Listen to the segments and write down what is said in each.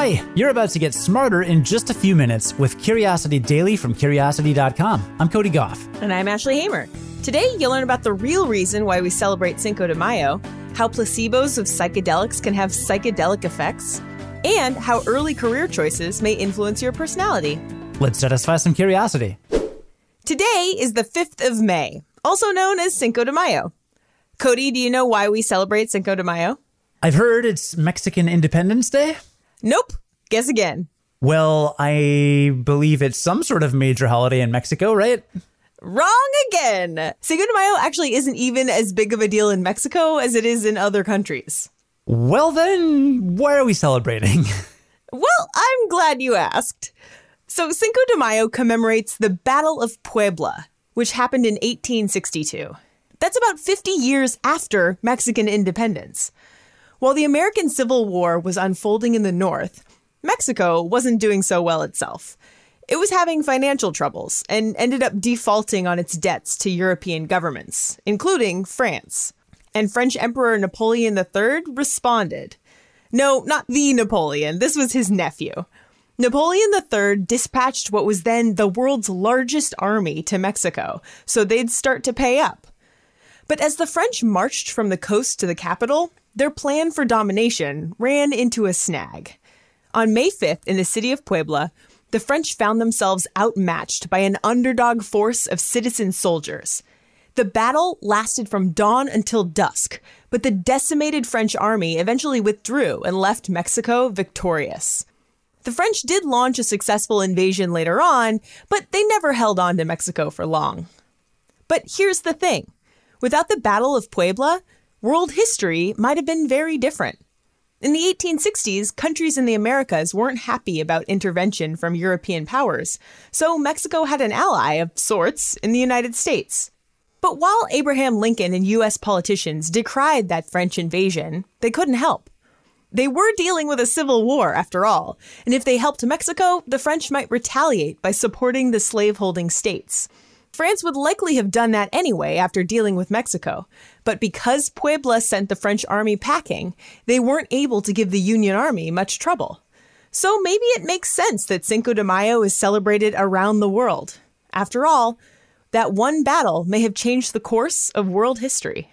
Hi, you're about to get smarter in just a few minutes with Curiosity Daily from Curiosity.com. I'm Cody Gough. And I'm Ashley Hamer. Today, you'll learn about the real reason why we celebrate Cinco de Mayo, how placebos of psychedelics can have psychedelic effects, and how early career choices may influence your personality. Let's satisfy some curiosity. Today is the 5th of May, also known as Cinco de Mayo. Cody, do you know why we celebrate Cinco de Mayo? I've heard it's Mexican Independence Day. Nope. Guess again. Well, I believe it's some sort of major holiday in Mexico, right? Wrong again. Cinco de Mayo actually isn't even as big of a deal in Mexico as it is in other countries. Well, then, why are we celebrating? Well, I'm glad you asked. So, Cinco de Mayo commemorates the Battle of Puebla, which happened in 1862. That's about 50 years after Mexican independence. While the American Civil War was unfolding in the North, Mexico wasn't doing so well itself. It was having financial troubles and ended up defaulting on its debts to European governments, including France. And French Emperor Napoleon III responded. No, not the Napoleon, this was his nephew. Napoleon III dispatched what was then the world's largest army to Mexico, so they'd start to pay up. But as the French marched from the coast to the capital, their plan for domination ran into a snag. On May 5th, in the city of Puebla, the French found themselves outmatched by an underdog force of citizen soldiers. The battle lasted from dawn until dusk, but the decimated French army eventually withdrew and left Mexico victorious. The French did launch a successful invasion later on, but they never held on to Mexico for long. But here's the thing without the Battle of Puebla, world history might have been very different. In the 1860s, countries in the Americas weren't happy about intervention from European powers, so Mexico had an ally of sorts in the United States. But while Abraham Lincoln and US politicians decried that French invasion, they couldn't help. They were dealing with a civil war, after all, and if they helped Mexico, the French might retaliate by supporting the slaveholding states. France would likely have done that anyway after dealing with Mexico, but because Puebla sent the French army packing, they weren't able to give the Union Army much trouble. So maybe it makes sense that Cinco de Mayo is celebrated around the world. After all, that one battle may have changed the course of world history.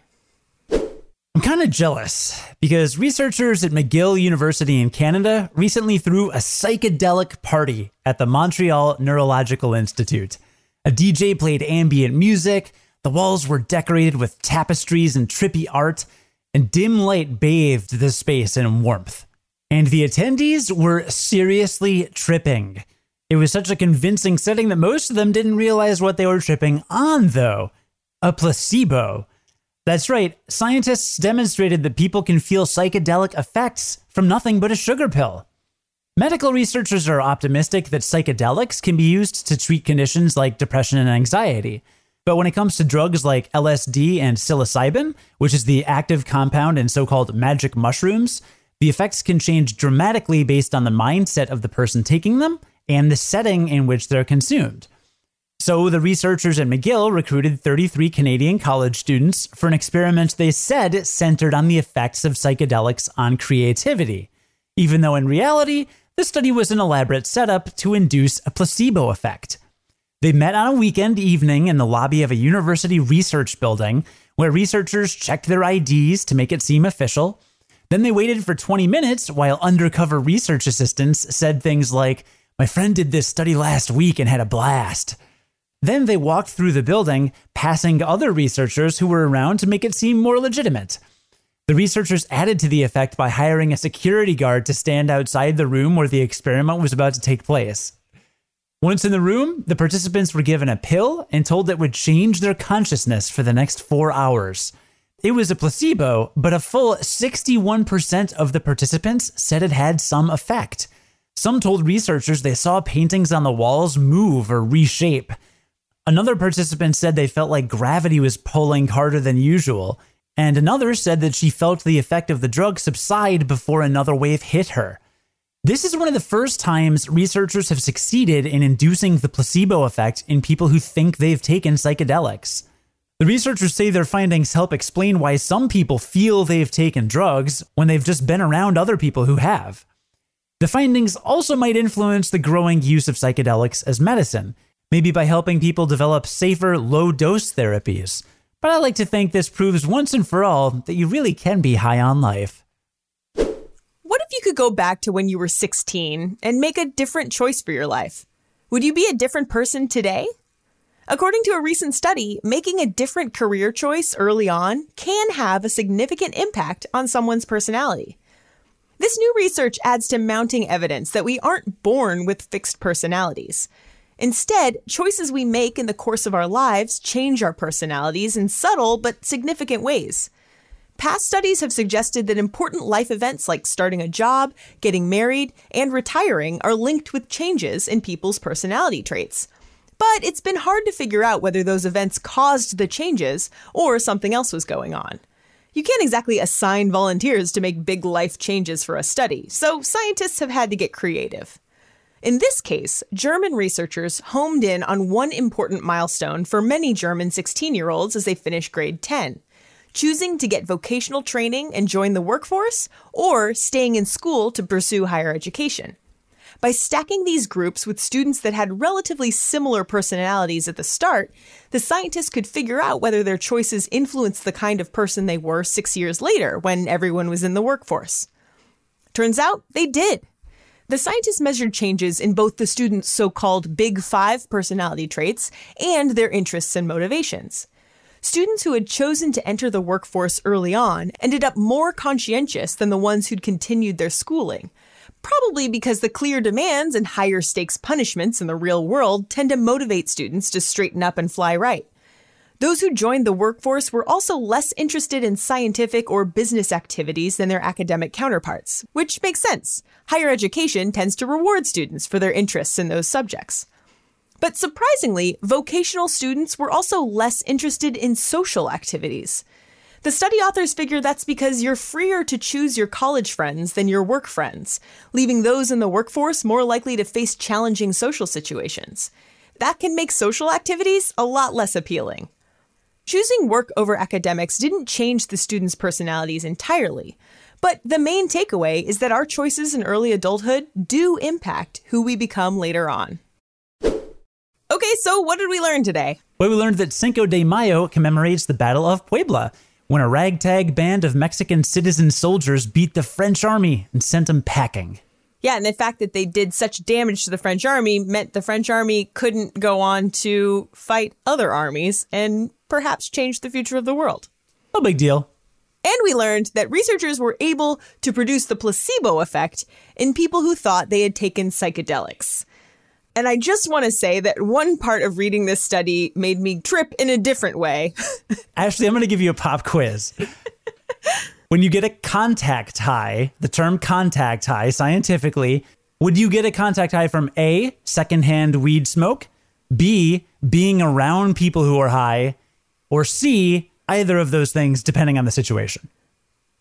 I'm kind of jealous because researchers at McGill University in Canada recently threw a psychedelic party at the Montreal Neurological Institute. A DJ played ambient music, the walls were decorated with tapestries and trippy art, and dim light bathed the space in warmth. And the attendees were seriously tripping. It was such a convincing setting that most of them didn't realize what they were tripping on, though a placebo. That's right, scientists demonstrated that people can feel psychedelic effects from nothing but a sugar pill. Medical researchers are optimistic that psychedelics can be used to treat conditions like depression and anxiety. But when it comes to drugs like LSD and psilocybin, which is the active compound in so called magic mushrooms, the effects can change dramatically based on the mindset of the person taking them and the setting in which they're consumed. So the researchers at McGill recruited 33 Canadian college students for an experiment they said centered on the effects of psychedelics on creativity, even though in reality, the study was an elaborate setup to induce a placebo effect. They met on a weekend evening in the lobby of a university research building where researchers checked their IDs to make it seem official. Then they waited for 20 minutes while undercover research assistants said things like, My friend did this study last week and had a blast. Then they walked through the building, passing other researchers who were around to make it seem more legitimate. The researchers added to the effect by hiring a security guard to stand outside the room where the experiment was about to take place. Once in the room, the participants were given a pill and told it would change their consciousness for the next four hours. It was a placebo, but a full 61% of the participants said it had some effect. Some told researchers they saw paintings on the walls move or reshape. Another participant said they felt like gravity was pulling harder than usual, and another said that she felt the effect of the drug subside before another wave hit her. This is one of the first times researchers have succeeded in inducing the placebo effect in people who think they've taken psychedelics. The researchers say their findings help explain why some people feel they've taken drugs when they've just been around other people who have. The findings also might influence the growing use of psychedelics as medicine, maybe by helping people develop safer low dose therapies. But I like to think this proves once and for all that you really can be high on life. What if you could go back to when you were 16 and make a different choice for your life? Would you be a different person today? According to a recent study, making a different career choice early on can have a significant impact on someone's personality. This new research adds to mounting evidence that we aren't born with fixed personalities. Instead, choices we make in the course of our lives change our personalities in subtle but significant ways. Past studies have suggested that important life events like starting a job, getting married, and retiring are linked with changes in people's personality traits. But it's been hard to figure out whether those events caused the changes or something else was going on. You can't exactly assign volunteers to make big life changes for a study, so scientists have had to get creative. In this case, German researchers homed in on one important milestone for many German 16 year olds as they finish grade 10 choosing to get vocational training and join the workforce, or staying in school to pursue higher education. By stacking these groups with students that had relatively similar personalities at the start, the scientists could figure out whether their choices influenced the kind of person they were six years later when everyone was in the workforce. Turns out they did. The scientists measured changes in both the students' so called Big Five personality traits and their interests and motivations. Students who had chosen to enter the workforce early on ended up more conscientious than the ones who'd continued their schooling, probably because the clear demands and higher stakes punishments in the real world tend to motivate students to straighten up and fly right. Those who joined the workforce were also less interested in scientific or business activities than their academic counterparts, which makes sense. Higher education tends to reward students for their interests in those subjects. But surprisingly, vocational students were also less interested in social activities. The study authors figure that's because you're freer to choose your college friends than your work friends, leaving those in the workforce more likely to face challenging social situations. That can make social activities a lot less appealing. Choosing work over academics didn't change the students' personalities entirely, but the main takeaway is that our choices in early adulthood do impact who we become later on. Okay, so what did we learn today? Well, we learned that Cinco de Mayo commemorates the Battle of Puebla, when a ragtag band of Mexican citizen soldiers beat the French army and sent them packing. Yeah, and the fact that they did such damage to the French army meant the French army couldn't go on to fight other armies and perhaps change the future of the world. No big deal. And we learned that researchers were able to produce the placebo effect in people who thought they had taken psychedelics. And I just want to say that one part of reading this study made me trip in a different way. Actually, I'm going to give you a pop quiz. when you get a contact high, the term contact high scientifically, would you get a contact high from A, secondhand weed smoke, B, being around people who are high, or C, either of those things depending on the situation?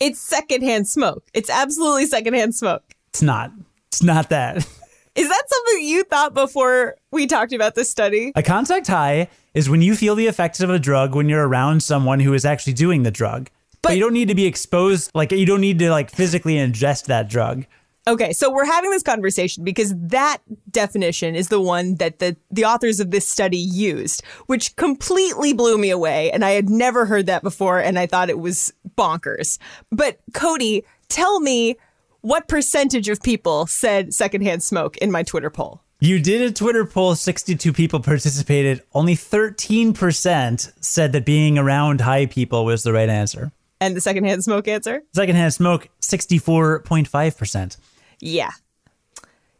It's secondhand smoke. It's absolutely secondhand smoke. It's not. It's not that. Is that something you thought before we talked about this study? A contact high is when you feel the effects of a drug when you're around someone who is actually doing the drug. But, but you don't need to be exposed, like, you don't need to, like, physically ingest that drug. Okay, so we're having this conversation because that definition is the one that the, the authors of this study used, which completely blew me away. And I had never heard that before, and I thought it was bonkers. But Cody, tell me what percentage of people said secondhand smoke in my Twitter poll? You did a Twitter poll, 62 people participated. Only 13% said that being around high people was the right answer. And the secondhand smoke answer? Secondhand smoke, 64.5%. Yeah.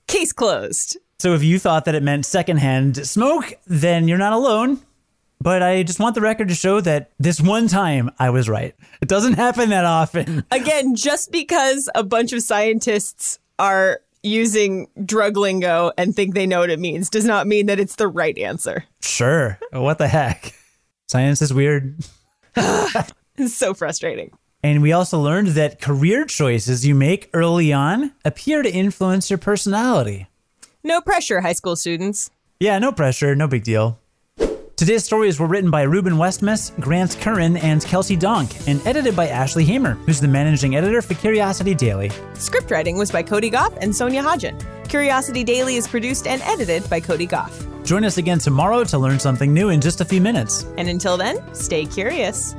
Case closed. So if you thought that it meant secondhand smoke, then you're not alone. But I just want the record to show that this one time I was right. It doesn't happen that often. Again, just because a bunch of scientists are using drug lingo and think they know what it means does not mean that it's the right answer. Sure. What the heck? Science is weird. it's so frustrating. And we also learned that career choices you make early on appear to influence your personality. No pressure, high school students. Yeah, no pressure, no big deal. Today's stories were written by Reuben Westmaas, Grant Currin, and Kelsey Donk, and edited by Ashley Hamer, who's the managing editor for Curiosity Daily. Script writing was by Cody Gough and Sonia Hodgen. Curiosity Daily is produced and edited by Cody Gough. Join us again tomorrow to learn something new in just a few minutes. And until then, stay curious.